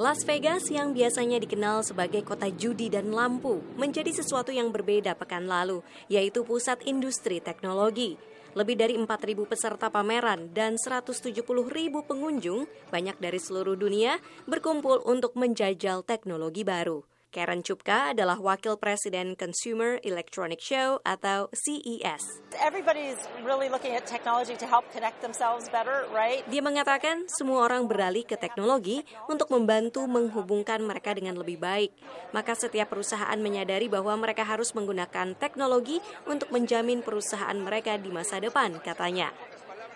Las Vegas yang biasanya dikenal sebagai kota judi dan lampu menjadi sesuatu yang berbeda pekan lalu, yaitu pusat industri teknologi. Lebih dari 4.000 peserta pameran dan 170.000 pengunjung, banyak dari seluruh dunia, berkumpul untuk menjajal teknologi baru. Karen Chupka adalah Wakil Presiden Consumer Electronic Show atau CES. Really to help better, right? Dia mengatakan semua orang beralih ke teknologi untuk membantu menghubungkan mereka dengan lebih baik. Maka setiap perusahaan menyadari bahwa mereka harus menggunakan teknologi untuk menjamin perusahaan mereka di masa depan, katanya.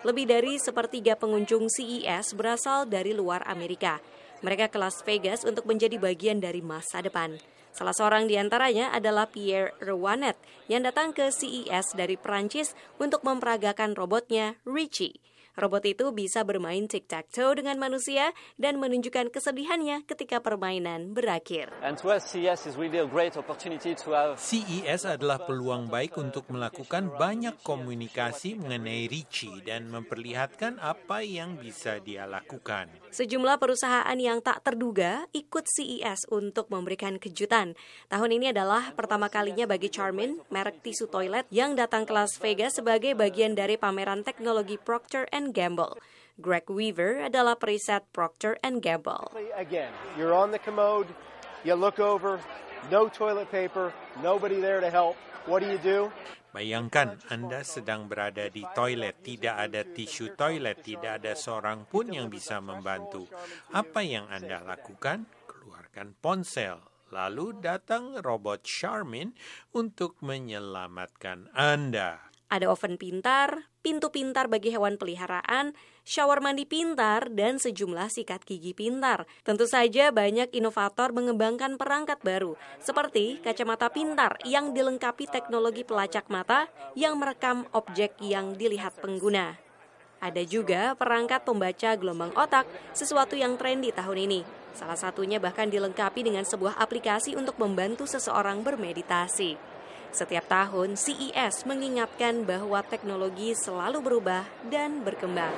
Lebih dari sepertiga pengunjung CES berasal dari luar Amerika. Mereka ke Las Vegas untuk menjadi bagian dari masa depan. Salah seorang di antaranya adalah Pierre Rewanet yang datang ke CES dari Prancis untuk memperagakan robotnya Richie. Robot itu bisa bermain tic-tac-toe dengan manusia dan menunjukkan kesedihannya ketika permainan berakhir. CES e adalah peluang baik untuk melakukan banyak komunikasi mengenai Richie dan memperlihatkan apa yang bisa dia lakukan. Sejumlah perusahaan yang tak terduga ikut CES untuk memberikan kejutan. Tahun ini adalah pertama kalinya bagi Charmin, merek tisu toilet yang datang ke Las Vegas sebagai bagian dari pameran teknologi Procter Gamble. Greg Weaver adalah periset Procter Gamble. Again, you're on the commode, you look over, no toilet paper, nobody there to help. What do you do? Bayangkan Anda sedang berada di toilet, tidak ada tisu toilet, tidak ada seorang pun yang bisa membantu. Apa yang Anda lakukan? Keluarkan ponsel, lalu datang robot Charmin untuk menyelamatkan Anda. Ada oven pintar, pintu pintar bagi hewan peliharaan, shower mandi pintar, dan sejumlah sikat gigi pintar. Tentu saja banyak inovator mengembangkan perangkat baru, seperti kacamata pintar yang dilengkapi teknologi pelacak mata yang merekam objek yang dilihat pengguna. Ada juga perangkat pembaca gelombang otak, sesuatu yang trendy tahun ini. Salah satunya bahkan dilengkapi dengan sebuah aplikasi untuk membantu seseorang bermeditasi. Setiap tahun, CES mengingatkan bahwa teknologi selalu berubah dan berkembang.